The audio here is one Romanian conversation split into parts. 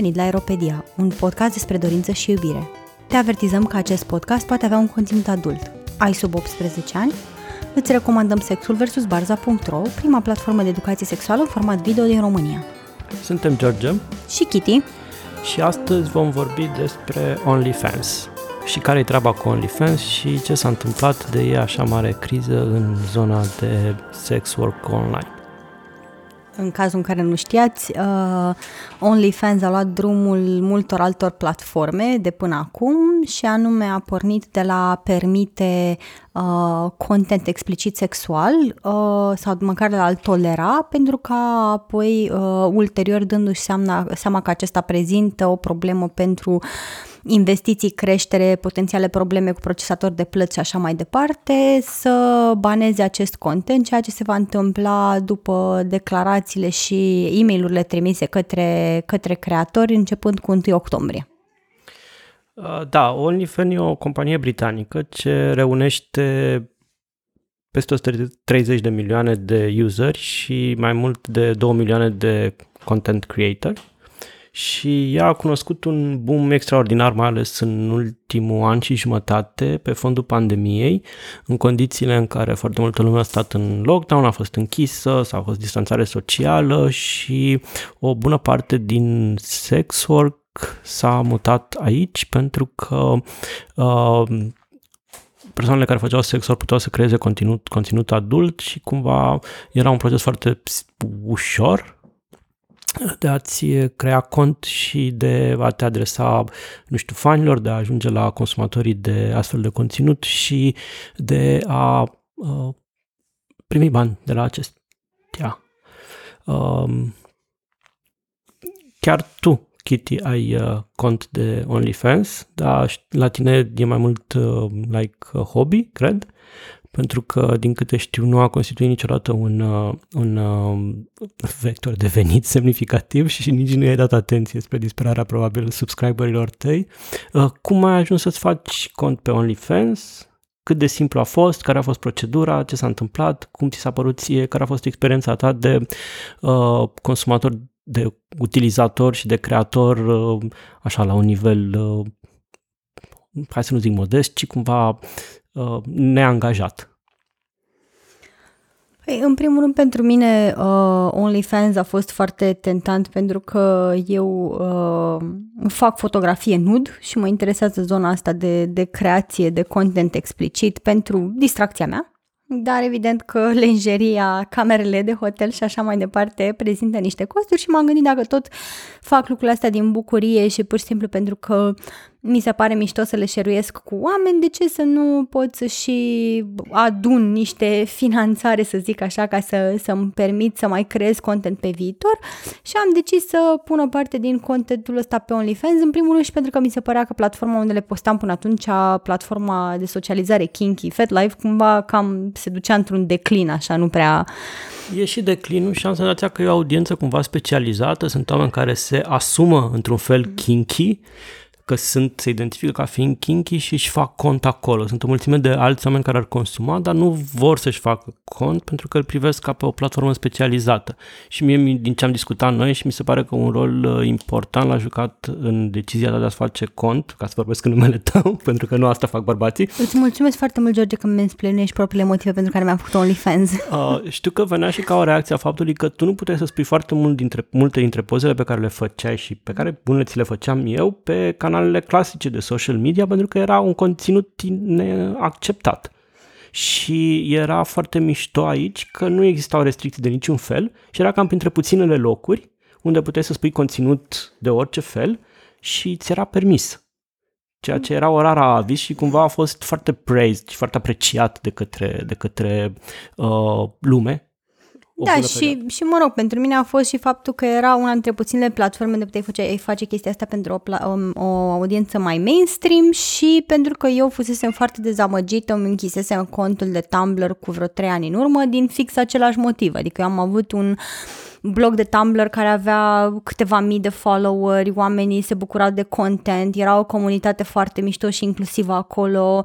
venit la Aeropedia, un podcast despre dorință și iubire. Te avertizăm că acest podcast poate avea un conținut adult. Ai sub 18 ani? Îți recomandăm Sexul vs. Barza.ro, prima platformă de educație sexuală în format video din România. Suntem George Și Kitty. și astăzi vom vorbi despre OnlyFans și care e treaba cu OnlyFans și ce s-a întâmplat de e așa mare criză în zona de sex work online. În cazul în care nu știați, uh, OnlyFans a luat drumul multor altor platforme de până acum și anume a pornit de la a permite uh, content explicit sexual uh, sau măcar de la a-l tolera pentru ca apoi uh, ulterior dându-și seama, seama că acesta prezintă o problemă pentru investiții, creștere, potențiale probleme cu procesatori de plăți și așa mai departe, să baneze acest content, ceea ce se va întâmpla după declarațiile și e mail trimise către, către creatori începând cu 1 octombrie. Uh, Da, OnlyFans e o companie britanică ce reunește peste 130 de milioane de useri și mai mult de 2 milioane de content creator și ea a cunoscut un boom extraordinar, mai ales în ultimul an și jumătate, pe fondul pandemiei, în condițiile în care foarte multă lume a stat în lockdown, a fost închisă, sau a fost distanțare socială și o bună parte din sex work s-a mutat aici pentru că uh, persoanele care făceau sex work puteau să creeze conținut, conținut adult și cumva era un proces foarte ușor de a-ți crea cont și de a te adresa, nu știu, fanilor, de a ajunge la consumatorii de astfel de conținut și de a uh, primi bani de la acestea. Um, chiar tu, Kitty, ai uh, cont de OnlyFans, dar la tine e mai mult uh, like a hobby, cred, pentru că, din câte știu, nu a constituit niciodată un, uh, un uh, vector de venit semnificativ și nici nu i-ai dat atenție spre disperarea probabil subscriberilor tăi. Uh, cum ai ajuns să-ți faci cont pe OnlyFans? Cât de simplu a fost? Care a fost procedura? Ce s-a întâmplat? Cum ți s-a părut ție? Care a fost experiența ta de uh, consumator, de utilizator și de creator, uh, așa, la un nivel, uh, hai să nu zic modest, ci cumva uh, neangajat? Păi, în primul rând, pentru mine, uh, OnlyFans a fost foarte tentant pentru că eu uh, fac fotografie nud și mă interesează zona asta de, de creație, de content explicit pentru distracția mea. Dar evident că lenjeria, camerele de hotel și așa mai departe prezintă niște costuri și m-am gândit dacă tot fac lucrurile astea din bucurie și pur și simplu pentru că mi se pare mișto să le șeruiesc cu oameni, de ce să nu pot să și adun niște finanțare, să zic așa, ca să, să-mi permit să mai creez content pe viitor? Și am decis să pun o parte din contentul ăsta pe OnlyFans, în primul rând și pentru că mi se părea că platforma unde le postam până atunci, platforma de socializare Kinky, FetLife, cumva cam se ducea într-un declin, așa, nu prea... E și declinul și am senzația că e o audiență cumva specializată, sunt oameni care se asumă într-un fel kinky, că sunt, se identifică ca fiind kinky și își fac cont acolo. Sunt o mulțime de alți oameni care ar consuma, dar nu vor să-și facă cont pentru că îl privesc ca pe o platformă specializată. Și mie, din ce am discutat noi, și mi se pare că un rol uh, important l-a jucat în decizia ta de a-ți face cont, ca să vorbesc în numele tău, pentru că nu asta fac bărbații. Îți mulțumesc foarte mult, George, că mi splănești propriile motive pentru care mi-am făcut OnlyFans. Uh, știu că venea și ca o reacție a faptului că tu nu puteai să spui foarte mult dintre, multe dintre pozele pe care le făceai și pe care bune ți le făceam eu pe canalele clasice de social media pentru că era un conținut neacceptat. Și era foarte mișto aici că nu existau restricții de niciun fel și era cam printre puținele locuri unde puteai să spui conținut de orice fel și ți era permis. Ceea ce era o rară avis și cumva a fost foarte praised și foarte apreciat de către, de către uh, lume o Da, bună și, perioadă. și mă rog, pentru mine a fost și faptul că era una dintre puținele platforme de puteai face, face chestia asta pentru o, pla- o, o audiență mai mainstream și pentru că eu fusesem foarte dezamăgită, îmi închisesem contul de Tumblr cu vreo trei ani în urmă din fix același motiv. Adică eu am avut un blog de Tumblr care avea câteva mii de followeri, oamenii se bucurau de content, era o comunitate foarte mișto și inclusivă acolo,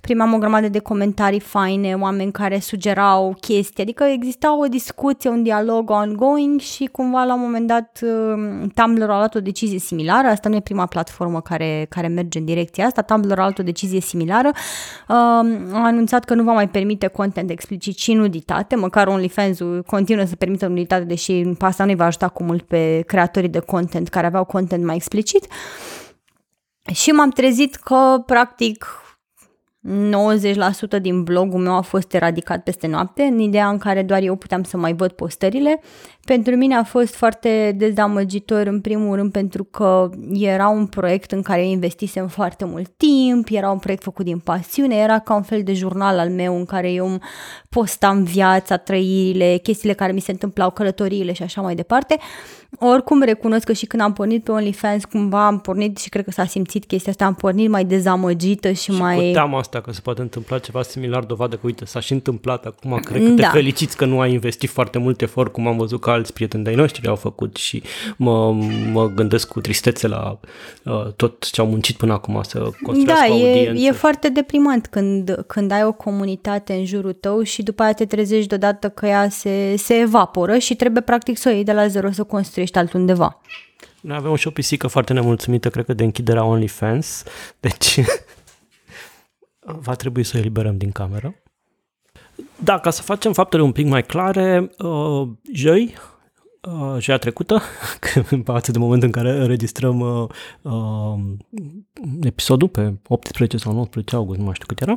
primeam o grămadă de comentarii faine, oameni care sugerau chestii, adică exista o discuție, un dialog ongoing și cumva la un moment dat um, Tumblr a luat o decizie similară, asta nu e prima platformă care, care merge în direcția asta, Tumblr a luat o decizie similară, um, a anunțat că nu va mai permite content explicit și nuditate, măcar OnlyFans-ul continuă să permită nuditate, deși asta nu-i va ajuta cu mult pe creatorii de content care aveau content mai explicit. Și m-am trezit că, practic, 90% din blogul meu a fost eradicat peste noapte, în ideea în care doar eu puteam să mai văd postările. Pentru mine a fost foarte dezamăgitor, în primul rând, pentru că era un proiect în care investisem foarte mult timp, era un proiect făcut din pasiune, era ca un fel de jurnal al meu în care eu postam viața, trăirile, chestiile care mi se întâmplau, călătoriile și așa mai departe. Oricum recunosc că și când am pornit pe OnlyFans, cumva am pornit și cred că s-a simțit chestia asta, am pornit mai dezamăgită și, și mai... cu teama asta că se poate întâmpla ceva similar, dovadă că, uite, s-a și întâmplat acum, cred că da. te feliciți că nu ai investit foarte mult efort, cum am văzut că alți prieteni de-ai noștri au făcut și mă, mă gândesc cu tristețe la uh, tot ce au muncit până acum să construiască da, audiență. E, e foarte deprimant când, când ai o comunitate în jurul tău și după aia te trezești deodată că ea se, se evaporă și trebuie practic să o iei de la zero să construiești altundeva. Noi avem și o pisică foarte nemulțumită, cred că de închiderea OnlyFans, deci va trebui să o eliberăm din cameră. Da, ca să facem faptele un pic mai clare, uh, joi, uh, joia trecută, în față de moment în care înregistrăm uh, uh, episodul pe 18 sau 19 august, nu mai știu cât era,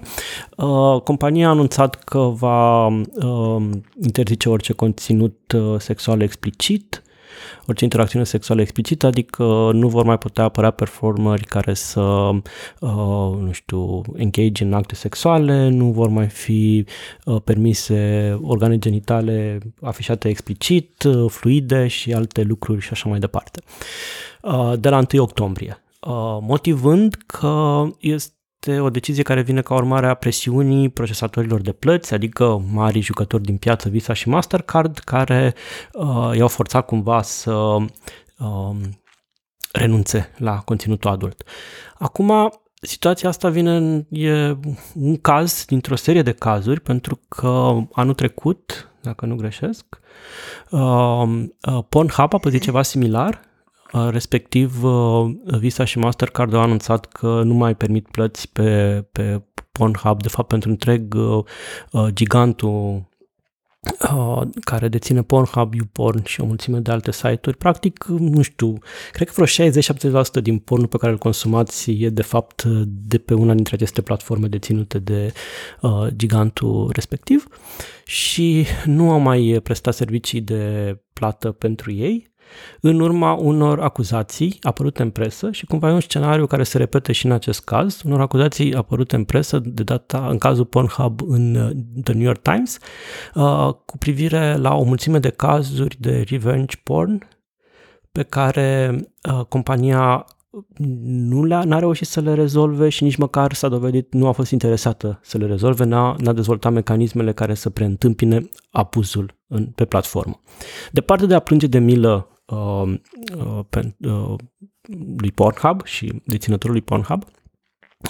uh, compania a anunțat că va uh, interzice orice conținut uh, sexual explicit, orice interacțiune sexuală explicită, adică nu vor mai putea apărea performeri care să, uh, nu știu, engage în acte sexuale, nu vor mai fi uh, permise organe genitale afișate explicit, uh, fluide și alte lucruri și așa mai departe. Uh, de la 1 octombrie. Uh, motivând că este este o decizie care vine ca urmare a presiunii procesatorilor de plăți, adică mari jucători din piață, Visa și Mastercard, care uh, i-au forțat cumva să uh, renunțe la conținutul adult. Acum, situația asta vine, e un caz dintr-o serie de cazuri, pentru că anul trecut, dacă nu greșesc, uh, uh, Pornhub a păzit ceva similar Uh, respectiv uh, Visa și Mastercard au anunțat că nu mai permit plăți pe, pe Pornhub, de fapt pentru întreg uh, gigantul care deține Pornhub, YouPorn și o mulțime de alte site-uri. Practic, nu știu, cred că vreo 60-70% din pornul pe care îl consumați e de fapt de pe una dintre aceste platforme deținute de uh, gigantul respectiv și nu au mai prestat servicii de plată pentru ei în urma unor acuzații apărute în presă și cumva e un scenariu care se repete și în acest caz, unor acuzații apărute în presă, de data în cazul Pornhub în uh, The New York Times, uh, cu privire la o mulțime de cazuri de revenge porn pe care uh, compania nu le-a, n-a reușit să le rezolve și nici măcar s-a dovedit, nu a fost interesată să le rezolve, n-a, n-a dezvoltat mecanismele care să preîntâmpine abuzul în, pe platformă. Departe de a plânge de milă uh, uh, pe, uh, lui Pornhub și deținătorului Pornhub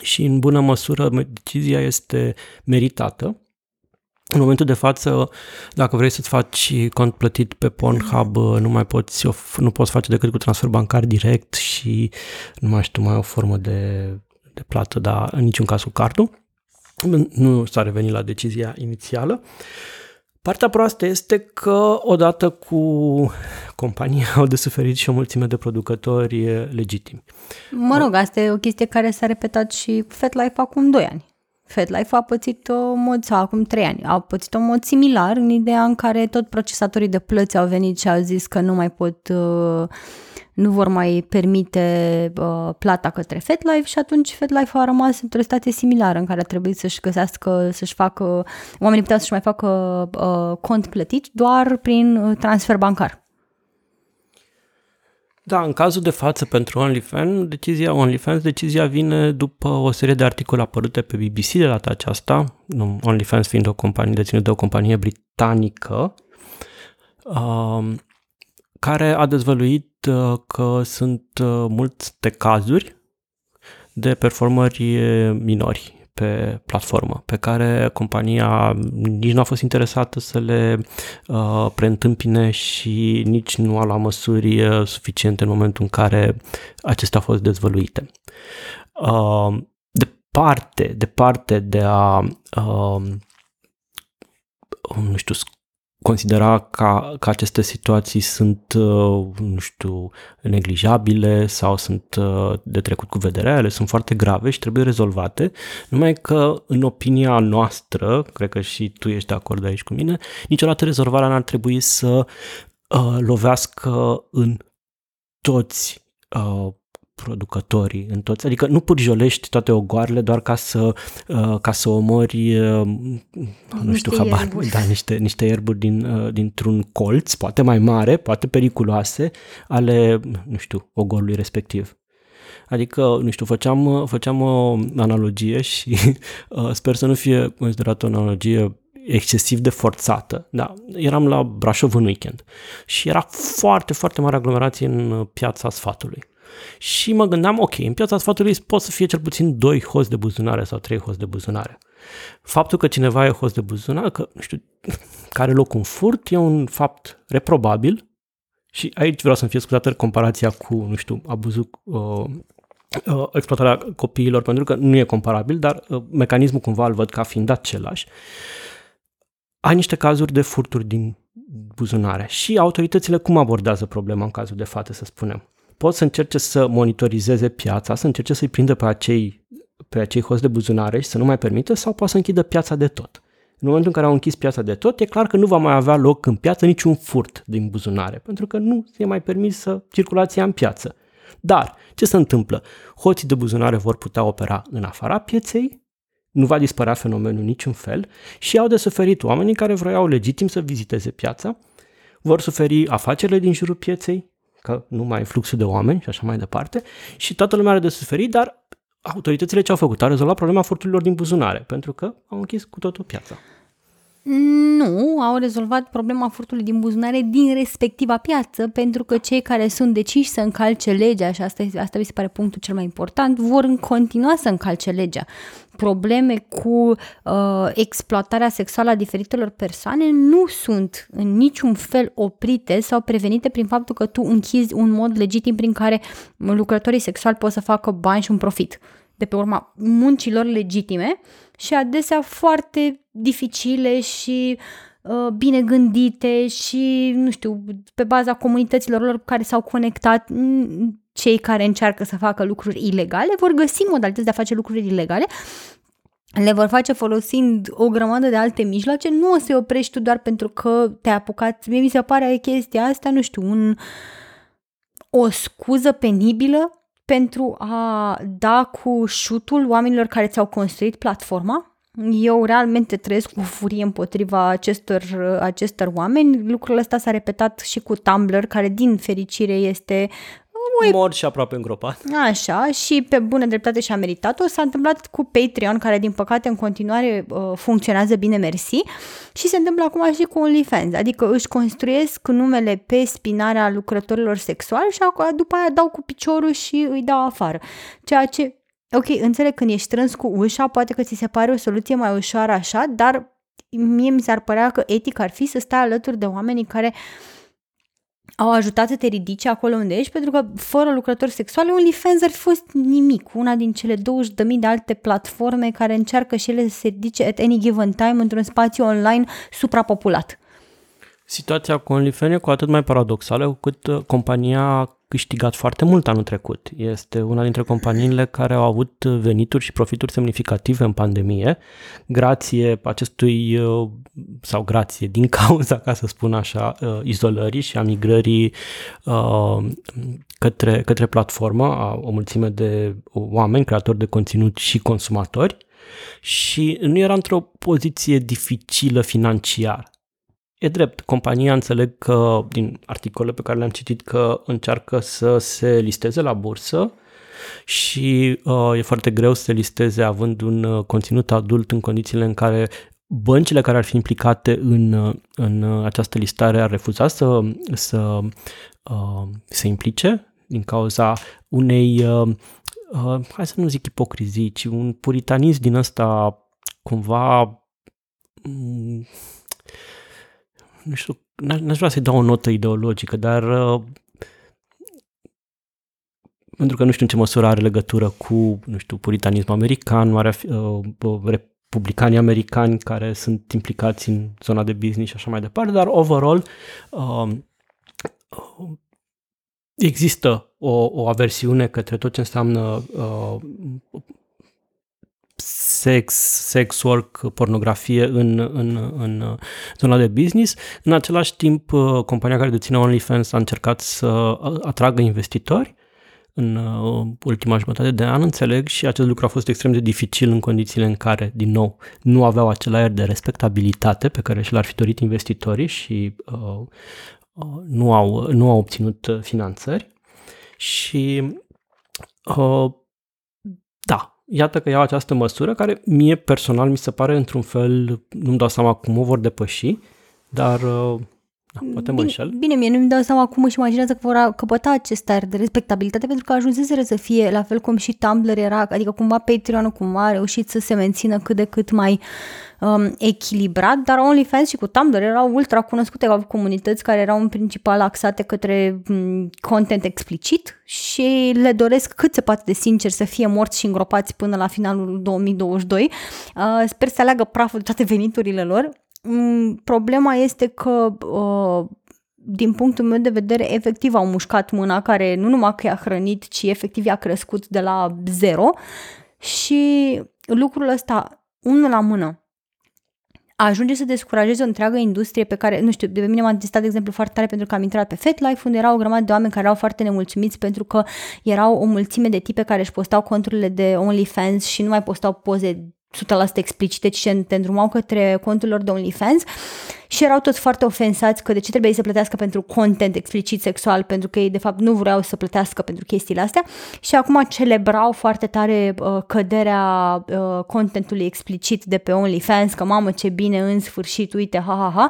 și în bună măsură decizia este meritată. În momentul de față, dacă vrei să-ți faci cont plătit pe Pornhub, uh, nu mai poți, nu poți face decât cu transfer bancar direct și nu mai știu, mai o formă de, de plată, dar în niciun caz cu cardul. Nu s-a revenit la decizia inițială. Uh, Partea proastă este că odată cu compania au de suferit și o mulțime de producători legitimi. Mă rog, asta e o chestie care s-a repetat și cu FetLife acum 2 ani. FetLife a pățit o mod, sau acum 3 ani, a pățit un mod similar în ideea în care tot procesatorii de plăți au venit și au zis că nu mai pot uh, nu vor mai permite uh, plata către FetLife și atunci FetLife a rămas într-o situație similară în care a trebuit să-și găsească, să-și facă, oamenii puteau să-și mai facă uh, cont plătit doar prin uh, transfer bancar. Da, în cazul de față pentru OnlyFans, decizia OnlyFans, decizia vine după o serie de articole apărute pe BBC de data aceasta, OnlyFans fiind o companie deținută de o companie britanică, uh, care a dezvăluit uh, că sunt uh, multe cazuri de performări minori pe platformă, pe care compania nici nu a fost interesată să le uh, preîntâmpine și nici nu a luat măsuri uh, suficiente în momentul în care acestea au fost dezvăluite. Uh, departe, departe de a uh, nu știu, considera ca, că aceste situații sunt, uh, nu știu, neglijabile sau sunt uh, de trecut cu vederea, ele sunt foarte grave și trebuie rezolvate, numai că, în opinia noastră, cred că și tu ești de acord aici cu mine, niciodată rezolvarea n-ar trebui să uh, lovească în toți uh, producătorii în toți, adică nu purjolești toate ogoarele doar ca să, uh, ca să omori, uh, nu niște știu, habar, ierburi. da, niște, niște ierburi din, uh, dintr-un colț, poate mai mare, poate periculoase, ale, nu știu, ogorului respectiv. Adică, nu știu, făceam, făceam o analogie și uh, sper să nu fie considerată o analogie excesiv de forțată. Da, eram la Brașov în weekend și era foarte, foarte mare aglomerație în piața sfatului. Și mă gândeam, ok, în piața sfatului pot să fie cel puțin doi hoți de buzunare sau trei hoți de buzunare. Faptul că cineva e host de buzunare, că, nu știu, care loc un furt, e un fapt reprobabil și aici vreau să-mi fie scuzată comparația cu, nu știu, abuzul, uh, uh, exploatarea copiilor, pentru că nu e comparabil, dar uh, mecanismul cumva îl văd ca fiind același. Ai niște cazuri de furturi din buzunare și autoritățile cum abordează problema în cazul de față, să spunem? Pot să încerce să monitorizeze piața, să încerce să-i prindă pe acei, pe acei hoți de buzunare și să nu mai permită sau poate să închidă piața de tot. În momentul în care au închis piața de tot, e clar că nu va mai avea loc în piață niciun furt din buzunare, pentru că nu se mai permisă circulația în piață. Dar, ce se întâmplă? Hoții de buzunare vor putea opera în afara pieței, nu va dispărea fenomenul niciun fel și au de suferit oamenii care vroiau legitim să viziteze piața, vor suferi afacerile din jurul pieței, că nu mai e fluxul de oameni și așa mai departe, și toată lumea are de suferit, dar autoritățile ce au făcut? Au rezolvat problema furturilor din buzunare, pentru că au închis cu totul piața. Nu, au rezolvat problema furtului din buzunare din respectiva piață, pentru că cei care sunt deciși să încalce legea, și asta, asta mi se pare punctul cel mai important, vor continua să încalce legea. Probleme cu uh, exploatarea sexuală a diferitelor persoane nu sunt în niciun fel oprite sau prevenite prin faptul că tu închizi un mod legitim prin care lucrătorii sexuali pot să facă bani și un profit de pe urma muncilor legitime și adesea foarte dificile și uh, bine gândite și, nu știu, pe baza comunităților lor care s-au conectat, cei care încearcă să facă lucruri ilegale vor găsi modalități de a face lucruri ilegale le vor face folosind o grămadă de alte mijloace, nu o să-i oprești tu doar pentru că te-ai apucat. Mie mi se pare chestia asta, nu știu, un, o scuză penibilă pentru a da cu șutul oamenilor care ți-au construit platforma. Eu realmente trăiesc cu furie împotriva acestor, acestor oameni. Lucrul ăsta s-a repetat și cu Tumblr, care din fericire este Ui, mort și aproape îngropat. Așa, și pe bună dreptate și-a meritat-o. S-a întâmplat cu Patreon, care din păcate în continuare uh, funcționează bine, mersi, și se întâmplă acum și cu OnlyFans, adică își construiesc numele pe spinarea lucrătorilor sexuali și după aia dau cu piciorul și îi dau afară. Ceea ce, ok, înțeleg când ești strâns cu ușa, poate că ți se pare o soluție mai ușoară așa, dar mie mi s-ar părea că etic ar fi să stai alături de oamenii care uh, au ajutat să te ridici acolo unde ești, pentru că fără lucrători sexuali, OnlyFans ar fi fost nimic. Una din cele 20.000 de alte platforme care încearcă și ele să se ridice at any given time într-un spațiu online suprapopulat. Situația cu OnlyFans e cu atât mai paradoxală cu cât uh, compania câștigat foarte mult anul trecut. Este una dintre companiile care au avut venituri și profituri semnificative în pandemie, grație acestui, uh, sau grație din cauza, ca să spun așa, uh, izolării și a migrării uh, către, către platformă a o mulțime de oameni, creatori de conținut și consumatori și nu era într-o poziție dificilă financiar. E drept, compania înțeleg că, din articole pe care le-am citit, că încearcă să se listeze la bursă și uh, e foarte greu să se listeze având un uh, conținut adult în condițiile în care băncile care ar fi implicate în, în această listare ar refuza să, să uh, se implice din cauza unei, uh, uh, hai să nu zic ipocrizii, ci un puritanism din ăsta cumva, um, nu știu, n-aș vrea să-i dau o notă ideologică, dar uh, pentru că nu știu în ce măsură are legătură cu, nu știu, puritanismul american, are uh, republicanii americani care sunt implicați în zona de business și așa mai departe, dar overall uh, există o, o aversiune către tot ce înseamnă uh, sex, sex work, pornografie în, în, în zona de business. În același timp, uh, compania care deține OnlyFans a încercat să atragă investitori în uh, ultima jumătate de an, înțeleg, și acest lucru a fost extrem de dificil în condițiile în care, din nou, nu aveau acel aer de respectabilitate pe care și l-ar fi dorit investitorii și uh, uh, nu, au, nu au obținut uh, finanțări. Și uh, da, iată că iau această măsură care mie personal mi se pare într-un fel, nu-mi dau seama cum o vor depăși, dar uh, da, poate mă înșel. Bine, mie nu-mi dau seama cum își imaginează că vor căpăta acest aer de respectabilitate pentru că ajunseseră să fie la fel cum și Tumblr era, adică cumva Patreon-ul cumva a reușit să se mențină cât de cât mai um, echilibrat, dar OnlyFans și cu Tumblr erau ultra cunoscute ca comunități care erau în principal axate către um, content explicit și le doresc cât se poate de sincer să fie morți și îngropați până la finalul 2022. Uh, sper să aleagă praful de toate veniturile lor Mm, problema este că uh, din punctul meu de vedere, efectiv au mușcat mâna care nu numai că i-a hrănit, ci efectiv i-a crescut de la zero și lucrul ăsta, unul la mână, ajunge să descurajeze o întreagă industrie pe care, nu știu, de pe mine m-am testat, de exemplu, foarte tare pentru că am intrat pe FetLife, unde erau o grămadă de oameni care erau foarte nemulțumiți pentru că erau o mulțime de tipe care își postau conturile de OnlyFans și nu mai postau poze 100% explicite, ci te îndrumau către contul lor de OnlyFans și erau toți foarte ofensați că de ce trebuie să plătească pentru content explicit sexual, pentru că ei de fapt nu vreau să plătească pentru chestiile astea. Și acum celebrau foarte tare uh, căderea uh, contentului explicit de pe OnlyFans, că mamă ce bine în sfârșit, uite, ha ha ha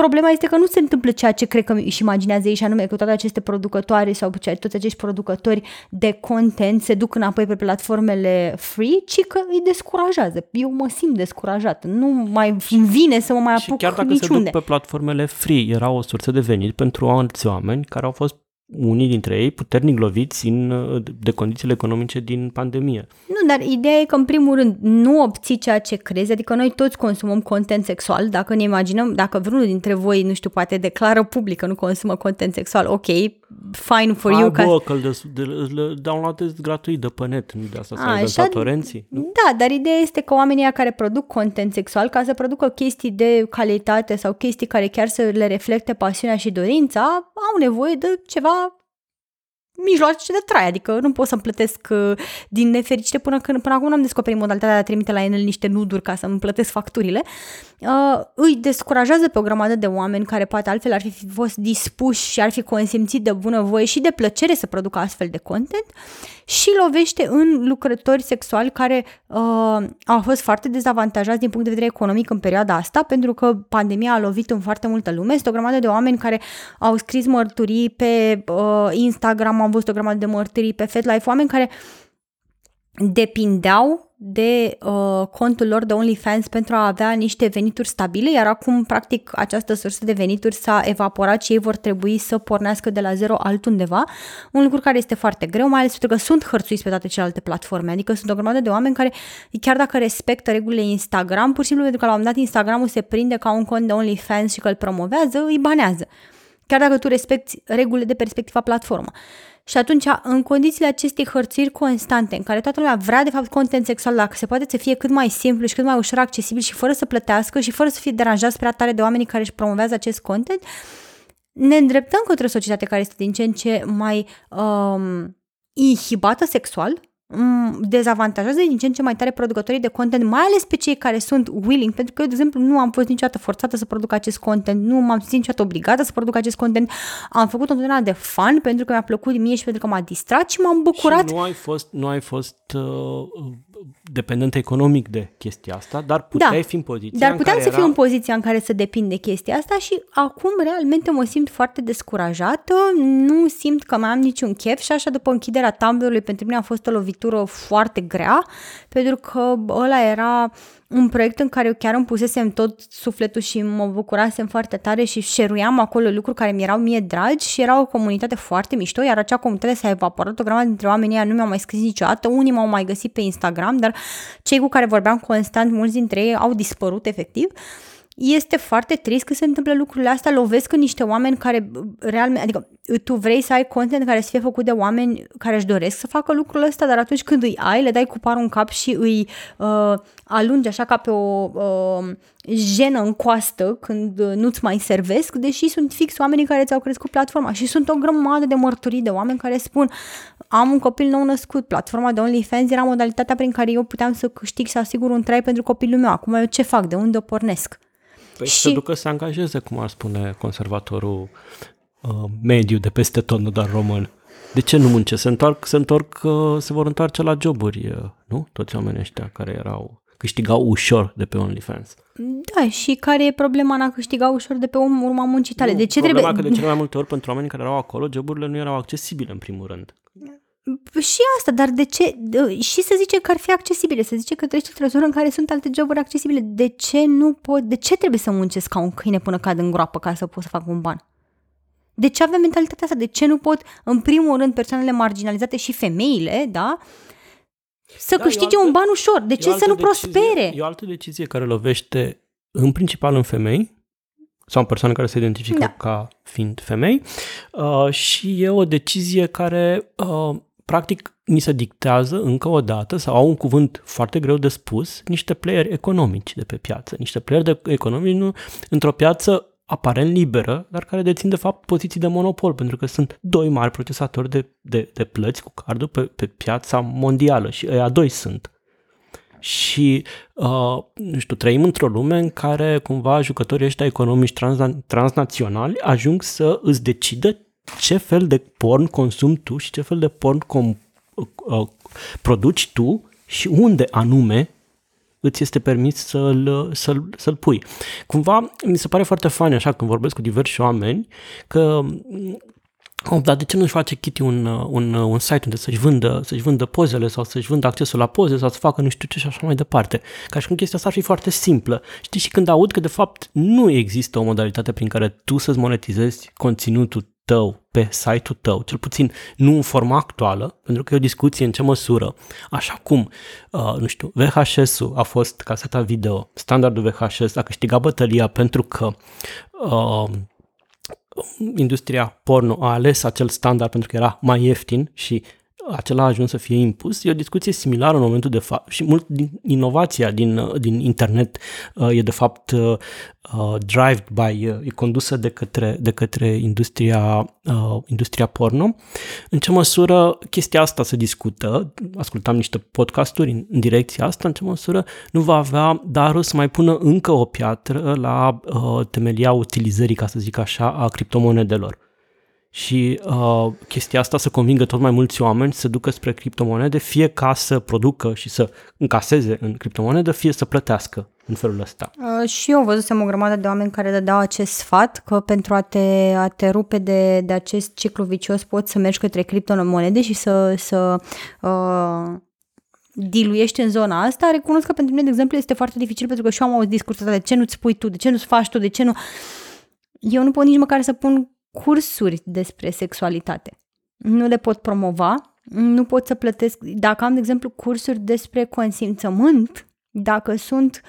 Problema este că nu se întâmplă ceea ce cred că își imaginează ei și anume că toate aceste producătoare sau toți acești producători de content se duc înapoi pe platformele free, ci că îi descurajează. Eu mă simt descurajat. Nu mai vine să mă mai apuc Și chiar dacă niciunde. se duc pe platformele free, era o sursă de venit pentru alți oameni care au fost unii dintre ei puternic loviți în, de condițiile economice din pandemie. Nu, dar ideea e că, în primul rând, nu obții ceea ce crezi, adică noi toți consumăm content sexual, dacă ne imaginăm, dacă vreunul dintre voi, nu știu, poate declară public că nu consumă content sexual, ok, fine for Ai, you. Bă, că îl, de, îl downloadezi gratuit de pe net, nu de asta să ai torenții. Da, dar ideea este că oamenii care produc content sexual, ca să producă chestii de calitate sau chestii care chiar să le reflecte pasiunea și dorința, au nevoie de ceva mijloace de trai, adică nu pot să-mi plătesc uh, din nefericire până, când, până acum nu am descoperit modalitatea de a trimite la el niște nuduri ca să-mi plătesc facturile, uh, îi descurajează pe o grămadă de oameni care poate altfel ar fi fost dispuși și ar fi consimțit de bunăvoie și de plăcere să producă astfel de content și lovește în lucrători sexuali care uh, au fost foarte dezavantajați din punct de vedere economic în perioada asta, pentru că pandemia a lovit în foarte multă lume. Este o grămadă de oameni care au scris mărturii pe uh, Instagram, am văzut o grămadă de mărturii pe FetLife, oameni care depindeau de uh, contul lor de OnlyFans pentru a avea niște venituri stabile, iar acum, practic, această sursă de venituri s-a evaporat și ei vor trebui să pornească de la zero altundeva, un lucru care este foarte greu, mai ales pentru că sunt hărțuiți pe toate celelalte platforme, adică sunt o grămadă de oameni care, chiar dacă respectă regulile Instagram, pur și simplu pentru că la un moment dat Instagramul se prinde ca un cont de OnlyFans și că îl promovează, îi banează. Chiar dacă tu respecti regulile de perspectiva platformă. Și atunci, în condițiile acestei hărțiri constante, în care toată lumea vrea de fapt content sexual, dacă se poate să fie cât mai simplu și cât mai ușor accesibil și fără să plătească și fără să fie deranjați prea tare de oamenii care își promovează acest content, ne îndreptăm către o societate care este din ce în ce mai um, inhibată sexual, Mm, dezavantajează din ce în ce mai tare producătorii de content, mai ales pe cei care sunt willing, pentru că eu, de exemplu, nu am fost niciodată forțată să produc acest content, nu m-am simțit niciodată obligată să produc acest content, am făcut întotdeauna de fan pentru că mi-a plăcut mie și pentru că m-a distrat și m-am bucurat. Și nu ai fost, nu ai fost uh, dependent economic de chestia asta, dar puteai Da. fi în poziția Dar în puteam care să fiu era... în poziția în care să depind de chestia asta și acum realmente mă simt foarte descurajată, nu simt că mai am niciun chef și așa după închiderea Tumblr-ului pentru mine a fost o lovitură foarte grea, pentru că ăla era un proiect în care eu chiar îmi pusesem tot sufletul și mă bucurasem foarte tare și șeruiam acolo lucruri care mi erau mie dragi și era o comunitate foarte mișto, iar acea comunitate s-a evaporat, o grămadă dintre oamenii ăia nu mi-au mai scris niciodată, unii m-au mai găsit pe Instagram, dar cei cu care vorbeam constant, mulți dintre ei au dispărut efectiv. Este foarte trist că se întâmplă lucrurile astea, lovesc în niște oameni care realmente, adică tu vrei să ai content care să fie făcut de oameni care își doresc să facă lucrul ăsta, dar atunci când îi ai, le dai cu parul în cap și îi uh, alungi așa ca pe o uh, jenă în coastă când uh, nu-ți mai servesc, deși sunt fix oamenii care ți-au crescut platforma și sunt o grămadă de mărturii de oameni care spun am un copil nou născut, platforma de OnlyFans era modalitatea prin care eu puteam să câștig, să asigur un trai pentru copilul meu, acum eu ce fac, de unde o pornesc? Păi și- și... să ducă să se angajeze, cum ar spune conservatorul uh, mediu de peste tot, nu doar român. De ce nu muncesc? Se întorc, se întorc, uh, se vor întoarce la joburi, uh, nu? Toți oamenii ăștia care erau, câștigau ușor de pe OnlyFans. Da, și care e problema în a câștiga ușor de pe urma muncii tale? Nu, de ce problema trebuie... că de cele mai multe ori pentru oamenii care erau acolo, joburile nu erau accesibile în primul rând. Și asta, dar de ce? de- Și să zice că ar fi accesibile, să zice că treci într-o zonă în care sunt alte joburi accesibile. De ce nu pot? De ce trebuie să muncesc ca un câine până cad în groapă ca să pot să fac un ban? De ce avem mentalitatea asta? De ce nu pot, în primul rând, persoanele marginalizate și femeile, da, să Da, e o câștige altă- un ban ușor? De E o ce altă să nu decizie- prospere? E o altă decizie care lovește în principal în femei sau în persoane care se identifică Da. ca fiind femei uh, și e o decizie care uh, practic ni se dictează încă o dată sau au un cuvânt foarte greu de spus niște playeri economici de pe piață, niște playeri de economici nu, într-o piață aparent liberă, dar care dețin de fapt poziții de monopol, pentru că sunt doi mari procesatori de, de, de plăți cu cardul pe, pe piața mondială și ăia doi sunt. Și, uh, nu știu, trăim într-o lume în care cumva jucătorii ăștia economici transna- transnaționali ajung să îți decidă ce fel de porn consumi tu și ce fel de porn com- uh, produci tu și unde anume îți este permis să-l, să-l, să-l pui. Cumva mi se pare foarte fain așa când vorbesc cu diversi oameni că Oh, dar de ce nu-și face Kitty un, uh, un, uh, un site unde să-și vândă, să-și vândă pozele sau să-și vândă accesul la poze sau să facă nu știu ce și așa mai departe? Ca și cum chestia asta ar fi foarte simplă. Știi, și când aud că de fapt nu există o modalitate prin care tu să-ți monetizezi conținutul tău pe site-ul tău, cel puțin nu în forma actuală, pentru că e o discuție în ce măsură, așa cum, uh, nu știu, VHS-ul a fost caseta video, standardul VHS a câștigat bătălia pentru că uh, industria porno a ales acel standard pentru că era mai ieftin și acela a ajuns să fie impus. E o discuție similară în momentul de fapt și mult din inovația din, din internet uh, e de fapt uh, uh, drive by, uh, e condusă de către, de către industria, uh, industria porno. În ce măsură chestia asta se discută, ascultam niște podcasturi în, în direcția asta, în ce măsură nu va avea darul să mai pună încă o piatră la uh, temelia utilizării, ca să zic așa, a criptomonedelor și uh, chestia asta să convingă tot mai mulți oameni să se ducă spre criptomonede, fie ca să producă și să încaseze în criptomonedă, fie să plătească în felul ăsta. Uh, și eu văzusem o grămadă de oameni care dădeau acest sfat că pentru a te, a te rupe de, de acest ciclu vicios poți să mergi către criptomonede și să, să uh, diluiești în zona asta. Recunosc că pentru mine, de exemplu, este foarte dificil pentru că și eu am auzit discursul ăsta de ce nu-ți spui tu, de ce nu-ți faci tu, de ce nu... Eu nu pot nici măcar să pun cursuri despre sexualitate. Nu le pot promova, nu pot să plătesc... Dacă am, de exemplu, cursuri despre consimțământ, dacă sunt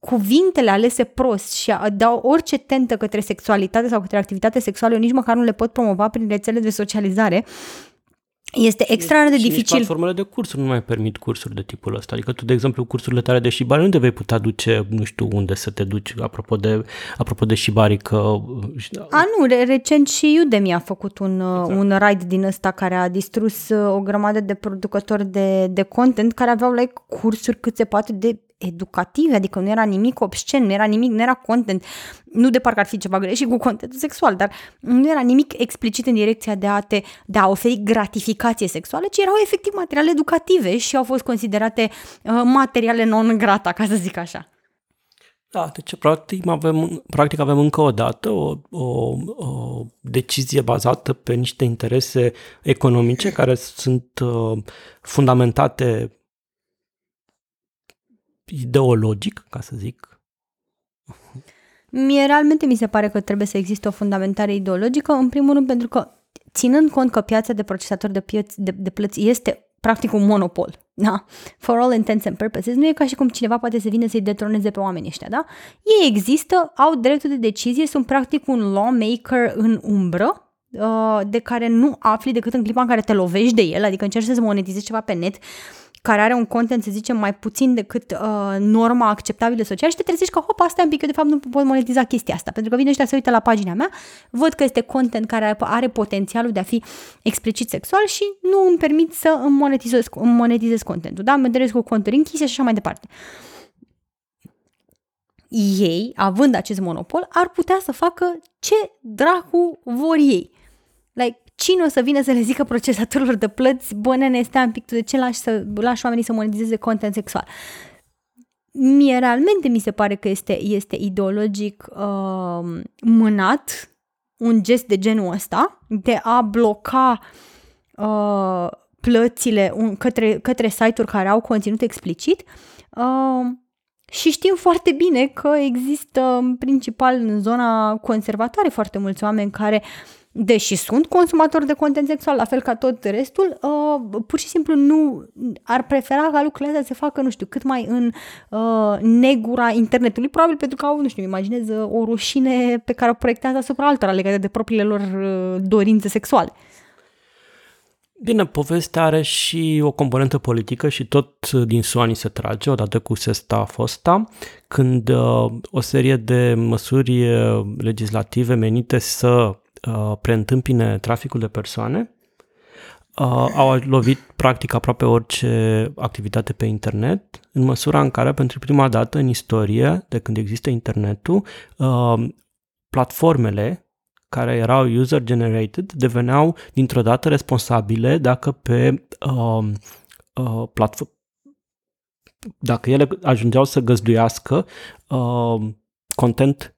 cuvintele alese prost și a- dau orice tentă către sexualitate sau către activitate sexuală, eu nici măcar nu le pot promova prin rețele de socializare, este extraordinar de și nici dificil. platformele de cursuri nu mai permit cursuri de tipul ăsta. Adică tu, de exemplu, cursurile tale de shibari nu te vei putea duce, nu știu unde să te duci, apropo de, apropo de shibari, că... A, nu, re- recent și Udemy a făcut un, exact. un raid din ăsta care a distrus uh, o grămadă de producători de, de content care aveau like cursuri cât se poate de educative, adică nu era nimic obscen, nu era nimic, nu era content, nu de parcă ar fi ceva greșit cu contentul sexual, dar nu era nimic explicit în direcția de a, te, de a oferi gratificație sexuală, ci erau efectiv materiale educative și au fost considerate uh, materiale non-grata, ca să zic așa. Da, deci practic avem, practic avem încă o dată o, o, o decizie bazată pe niște interese economice care sunt uh, fundamentate ideologic, ca să zic. Mie realmente mi se pare că trebuie să existe o fundamentare ideologică, în primul rând pentru că ținând cont că piața de procesatori de, pieți, de, de plăți este practic un monopol, da? For all intents and purposes, nu e ca și cum cineva poate să vină să-i detroneze pe oamenii ăștia, da? Ei există, au dreptul de decizie, sunt practic un lawmaker în umbră, uh, de care nu afli decât în clipa în care te lovești de el, adică încerci să monetizezi ceva pe net care are un content, să zicem, mai puțin decât uh, norma acceptabilă social și te trezești că, hop, asta e un pic, eu de fapt nu pot monetiza chestia asta, pentru că vine ăștia să uită la pagina mea, văd că este content care are potențialul de a fi explicit sexual și nu îmi permit să îmi monetizez, îmi monetizez contentul, da? Mă cu conturi închise și așa mai departe ei, având acest monopol, ar putea să facă ce dracu vor ei. Like, cine o să vină să le zică procesatorilor de plăți, bă, nene, stai un pic, tu de ce lași, să, lași oamenii să monetizeze content sexual? Mie realmente mi se pare că este, este ideologic uh, mânat un gest de genul ăsta, de a bloca uh, plățile un, către, către site-uri care au conținut explicit uh, și știm foarte bine că există în principal în zona conservatoare foarte mulți oameni care uh, deși sunt consumatori de content sexual, la fel ca tot restul, uh, pur și simplu nu ar prefera ca lucrurile astea să se facă, nu știu, cât mai în uh, negura internetului, probabil pentru că au, nu știu, imaginez uh, o rușine pe care o proiectează asupra altora legate de propriile lor uh, dorințe sexuale. Bine, povestea are și o componentă politică și tot din SUA se trage, odată cu SESTA FOSTA, când uh, o serie de măsuri uh, legislative menite să uh, preîntâmpine traficul de persoane, uh, au lovit practic aproape orice activitate pe internet, în măsura în care pentru prima dată în istorie, de când există internetul, uh, platformele care erau user-generated deveneau dintr-o dată responsabile dacă pe uh, uh, platform dacă ele ajungeau să găzduiască uh, content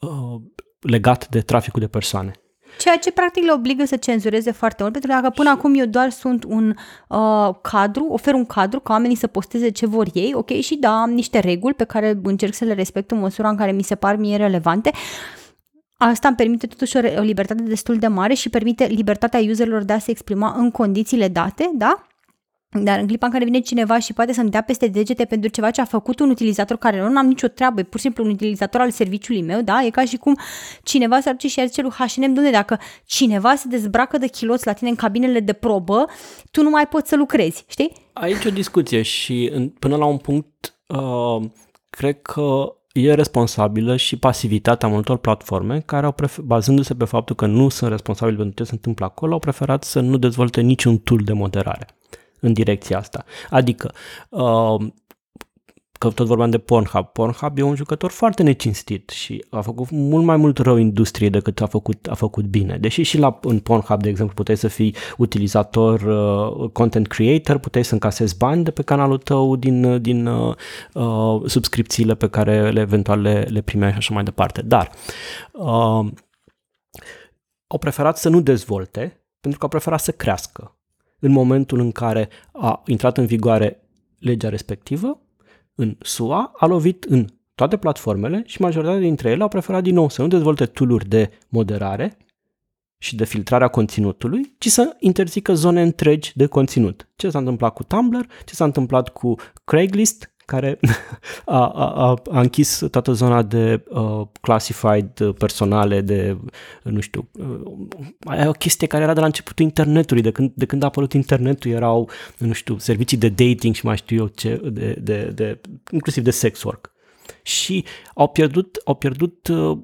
uh, legat de traficul de persoane. Ceea ce practic le obligă să cenzureze foarte mult, pentru că dacă până acum eu doar sunt un uh, cadru, ofer un cadru ca oamenii să posteze ce vor ei, ok, și da, am niște reguli pe care încerc să le respect în măsura în care mi se par mie relevante, Asta îmi permite totuși o, o libertate destul de mare și permite libertatea userilor de a se exprima în condițiile date, da? Dar în clipa în care vine cineva și poate să-mi dea peste degete pentru ceva ce a făcut un utilizator care nu am nicio treabă, e pur și simplu un utilizator al serviciului meu, da? E ca și cum cineva s-ar duce și ar zice lui H&M, domne, dacă cineva se dezbracă de chiloți la tine în cabinele de probă, tu nu mai poți să lucrezi, știi? Aici o discuție și până la un punct uh, cred că e responsabilă și pasivitatea multor platforme care au prefer- bazându-se pe faptul că nu sunt responsabili pentru ce se întâmplă acolo, au preferat să nu dezvolte niciun tool de moderare în direcția asta. Adică, uh, că tot vorbeam de Pornhub. Pornhub e un jucător foarte necinstit și a făcut mult mai mult rău industriei decât a făcut, a făcut bine. Deși și la, în Pornhub, de exemplu, puteai să fii utilizator, uh, content creator, puteai să încasezi bani de pe canalul tău din, din uh, uh, subscripțiile pe care le eventual le, le primeai și așa mai departe. Dar uh, au preferat să nu dezvolte pentru că au preferat să crească în momentul în care a intrat în vigoare legea respectivă, în SUA, a lovit în toate platformele și majoritatea dintre ele au preferat din nou să nu dezvolte tool de moderare și de filtrarea conținutului, ci să interzică zone întregi de conținut. Ce s-a întâmplat cu Tumblr, ce s-a întâmplat cu Craigslist, care a, a, a închis toată zona de uh, classified uh, personale, de, nu știu, uh, e o chestie care era de la începutul internetului, de când, de când a apărut internetul erau, nu știu, servicii de dating și mai știu eu ce, de, de, de, inclusiv de sex work. Și au pierdut, au pierdut uh,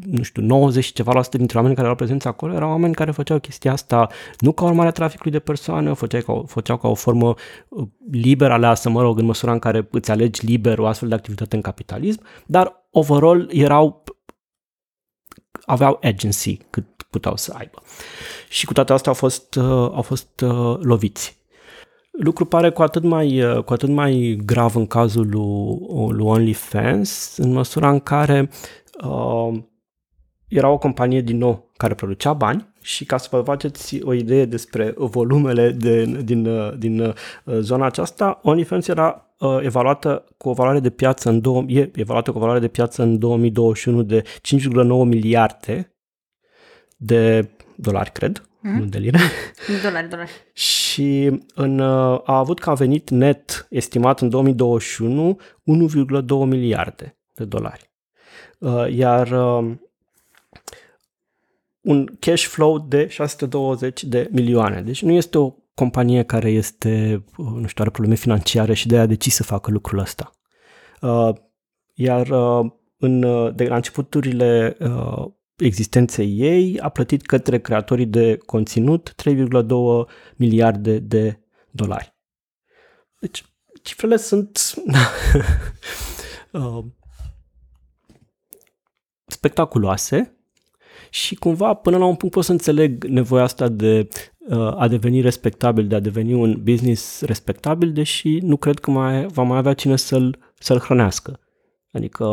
nu știu, 90 și ceva la sută dintre oamenii care erau prezenți acolo erau oameni care făceau chestia asta nu ca urmare a traficului de persoane, făceau ca, făceau ca o formă uh, liberă aleasă, mă rog, în măsura în care îți alegi liber o astfel de activitate în capitalism, dar overall erau aveau agency cât puteau să aibă. Și cu toate astea au fost, uh, au fost uh, loviți. Lucru pare cu atât mai, uh, cu atât mai grav în cazul lui, lui OnlyFans, în măsura în care uh, era o companie din nou care producea bani și ca să vă faceți o idee despre volumele de, din, din uh, zona aceasta, OnlyFans era uh, evaluată cu o valoare de piață în două, e evaluată cu o valoare de piață în 2021 de 5,9 miliarde de dolari, cred, mm. nu de lire. Dolari, dolari. și în, uh, a avut ca venit net estimat în 2021 1,2 miliarde de dolari. Uh, iar uh, un cash flow de 620 de milioane. Deci nu este o companie care este, uh, nu știu, are probleme financiare și de aia a decis să facă lucrul ăsta. Uh, iar uh, în, de la începuturile existenței ei a plătit către creatorii de conținut 3,2 miliarde de dolari. Deci, cifrele sunt spectaculoase și cumva până la un punct pot să înțeleg nevoia asta de uh, a deveni respectabil, de a deveni un business respectabil, deși nu cred că mai va mai avea cine să-l, să-l hrănească. Adică,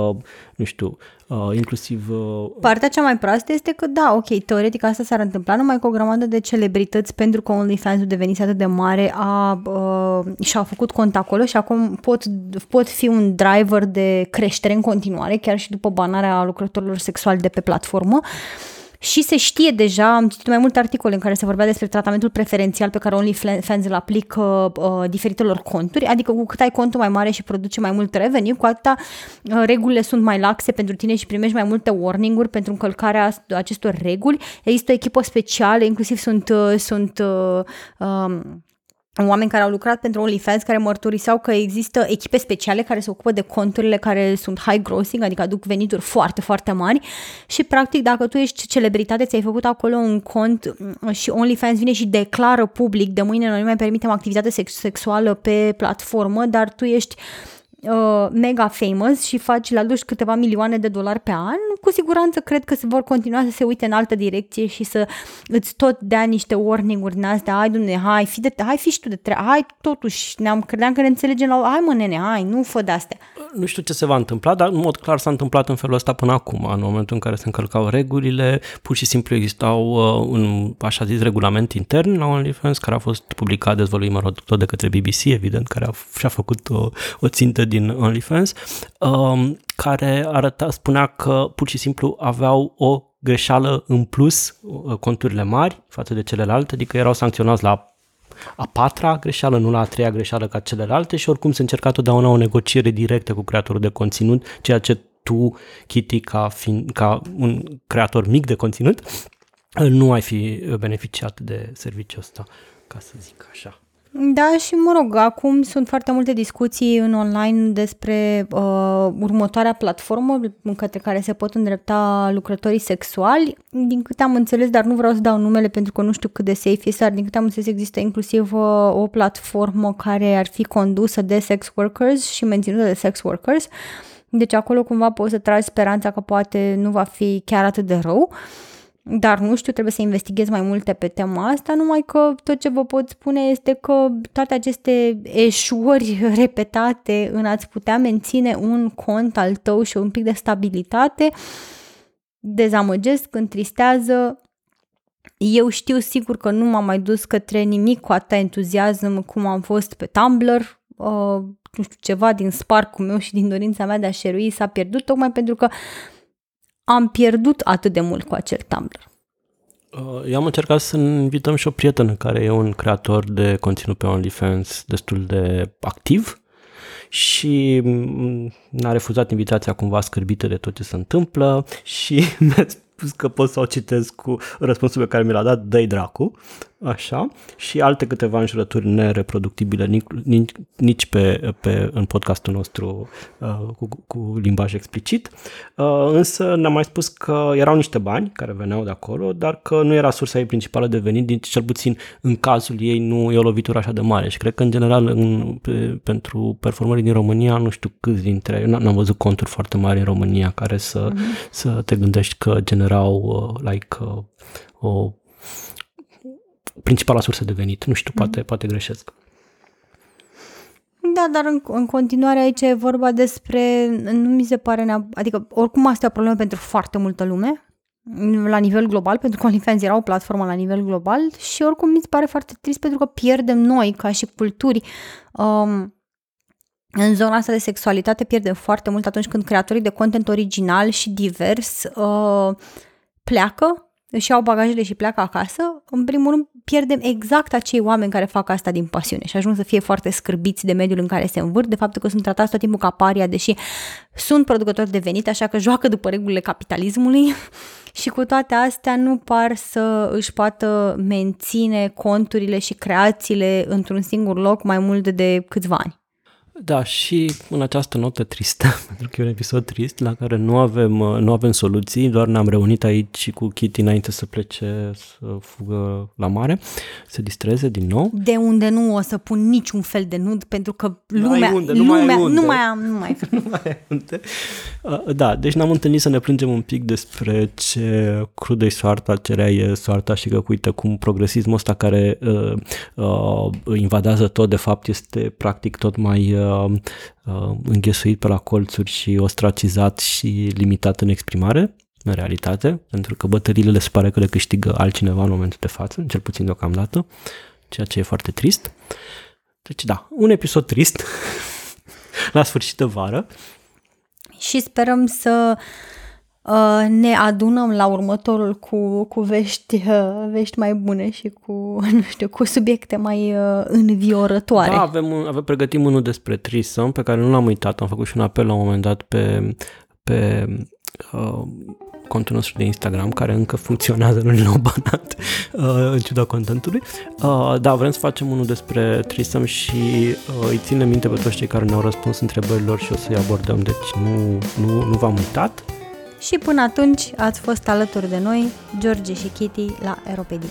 nu știu, uh, inclusiv... Uh... Partea cea mai proastă este că, da, ok, teoretic asta s-ar întâmpla numai cu o grămadă de celebrități pentru că OnlyFans-ul devenise atât de mare a, uh, și-au făcut cont acolo și acum pot, pot fi un driver de creștere în continuare, chiar și după banarea lucrătorilor sexuali de pe platformă. Uh, și se știe deja, am citit mai multe articole în care se vorbea despre tratamentul preferențial pe care OnlyFans îl aplică uh, diferitelor conturi, adică cu cât ai contul mai mare și produce mai mult revenue, cu atâta uh, regulile sunt mai laxe pentru tine și primești mai multe warning-uri pentru încălcarea acestor reguli. Există o echipă specială, inclusiv sunt, uh, sunt uh, um, oameni care au lucrat pentru OnlyFans care mărturiseau că există echipe speciale care se ocupă de conturile care sunt high grossing, adică aduc venituri foarte, foarte mari. Și practic dacă tu ești celebritate, ți-ai făcut acolo un cont mm, și OnlyFans vine și declară public de mâine noi nu mai permitem activitate sex- sexuală pe platformă, dar tu ești uh, uh, mega famous și faci la duș câteva milioane de dolari pe an, cu siguranță cred că se vor continua să se uite în altă direcție și să îți tot dea niște warning-uri din astea, hai dumne, hai, fi de, hai fi și tu de tre- hai totuși, ne-am, credeam că ne înțelegem la, hai mă nene, hai, nu fă de astea. Nu știu ce se va întâmpla, dar în mod clar s-a întâmplat în felul ăsta până acum, în momentul în care se încălcau regulile, pur și simplu existau uh, un, așa zis, regulament intern la OnlyFans, care a fost publicat, dezvăluit, mă rog, tot de către BBC, evident, care a, și-a făcut o, o țintă din OnlyFans, um, care arăta, spunea că pur și simplu aveau o greșeală în plus, uh, conturile mari față de celelalte, adică erau sancționați la a patra greșeală, nu la a treia greșeală ca celelalte și oricum se încerca totdeauna o negociere directă cu creatorul de conținut, ceea ce tu, Kitty, ca, fiind, ca un creator mic de conținut, nu ai fi beneficiat de serviciul ăsta, ca să zic așa. Da, și mă rog, acum sunt foarte multe discuții în online despre uh, următoarea platformă în către care se pot îndrepta lucrătorii sexuali. Din câte am înțeles, dar nu vreau să dau numele pentru că nu știu cât de safe este, dar din câte am înțeles există inclusiv uh, o platformă care ar fi condusă de sex workers și menținută de sex workers. Deci acolo cumva poți să tragi speranța că poate nu va fi chiar atât de rău. Uh, dar nu știu, trebuie să investighez mai multe pe tema asta, numai că tot ce vă pot spune este că toate aceste eșuări repetate în a-ți putea menține un cont al tău și un pic de stabilitate dezamăgesc, întristează. Eu știu sigur că nu m-am mai dus către nimic cu atâta entuziasm cum am fost pe Tumblr, uh, nu știu, ceva din sparcul meu și din dorința mea de a șerui s-a pierdut, tocmai pentru că am pierdut atât de mult cu acel Tumblr. Uh, eu am încercat să invităm și o prietenă care e un creator de conținut pe OnlyFans destul de activ și mm, n-a refuzat invitația cumva scârbită de tot ce se întâmplă și mi-a spus că pot să o citesc cu răspunsul pe care mi l-a dat, dă dracu. Așa, și alte câteva înjurături nereproductibile nici, nici pe, pe, în podcastul nostru uh, cu, cu limbaj explicit, uh, însă ne-a mai spus că erau niște bani care veneau de acolo, dar că nu era sursa ei principală de venit, din cel puțin în cazul ei nu e o lovitură așa de mare. Și cred că în general în, pe, pentru performării din România, nu știu câți dintre, eu n-am văzut conturi foarte mari în România care să, mm-hmm. să te gândești că generau uh, like uh, o principala sursă de venit. Nu știu, mm. poate, poate greșesc. Da, dar în, în continuare aici e vorba despre, nu mi se pare, nea, adică oricum asta e o problemă pentru foarte multă lume, la nivel global, pentru că OnlyFans era o platformă la nivel global și oricum mi se pare foarte trist pentru că pierdem noi, ca și culturi, um, în zona asta de sexualitate pierdem foarte mult atunci când creatorii de content original și divers uh, pleacă își iau bagajele și pleacă acasă, în primul rând pierdem exact acei oameni care fac asta din pasiune și ajung să fie foarte scârbiți de mediul în care se învârt, de faptul că sunt tratați tot timpul ca paria, deși sunt producători de venit, așa că joacă după regulile capitalismului și cu toate astea nu par să își poată menține conturile și creațiile într-un singur loc mai mult de câțiva ani. Da, și în această notă tristă, pentru că e un episod trist la care nu avem, nu avem soluții, doar ne-am reunit aici cu Kitty înainte să plece să fugă la mare, să distreze din nou. De unde nu o să pun niciun fel de nud, pentru că lumea, unde, nu lumea, mai unde. nu mai am, nu mai, nu mai unde. Uh, da, deci ne-am întâlnit să ne plângem un pic despre ce crudă soarta, ce rea e soarta și că, uite, cum progresismul ăsta care uh, uh, invadează tot, de fapt, este practic tot mai uh, uh, înghesuit pe la colțuri și ostracizat și limitat în exprimare, în realitate, pentru că bătăliile le se pare că le câștigă altcineva în momentul de față, cel puțin deocamdată, ceea ce e foarte trist. Deci da, un episod trist la sfârșit de vară. Și sperăm să uh, Uh, ne adunăm la următorul cu, cu vești, uh, vești mai bune și cu, nu știu, cu subiecte mai uh, înviorătoare. Da, avem, avem pregătim unul despre Trisăm pe care nu l-am uitat, am făcut și un apel la un moment dat pe, pe uh, contul nostru de Instagram, care încă funcționează, nu l-au banat, uh, în ciuda contentului. Uh, da, vrem să facem unul despre Trisăm și uh, îi ținem minte pe toți cei care ne-au răspuns întrebărilor și o să-i abordăm, deci nu, nu, nu v-am uitat și până atunci ați fost alături de noi, George și Kitty, la Aeropedia.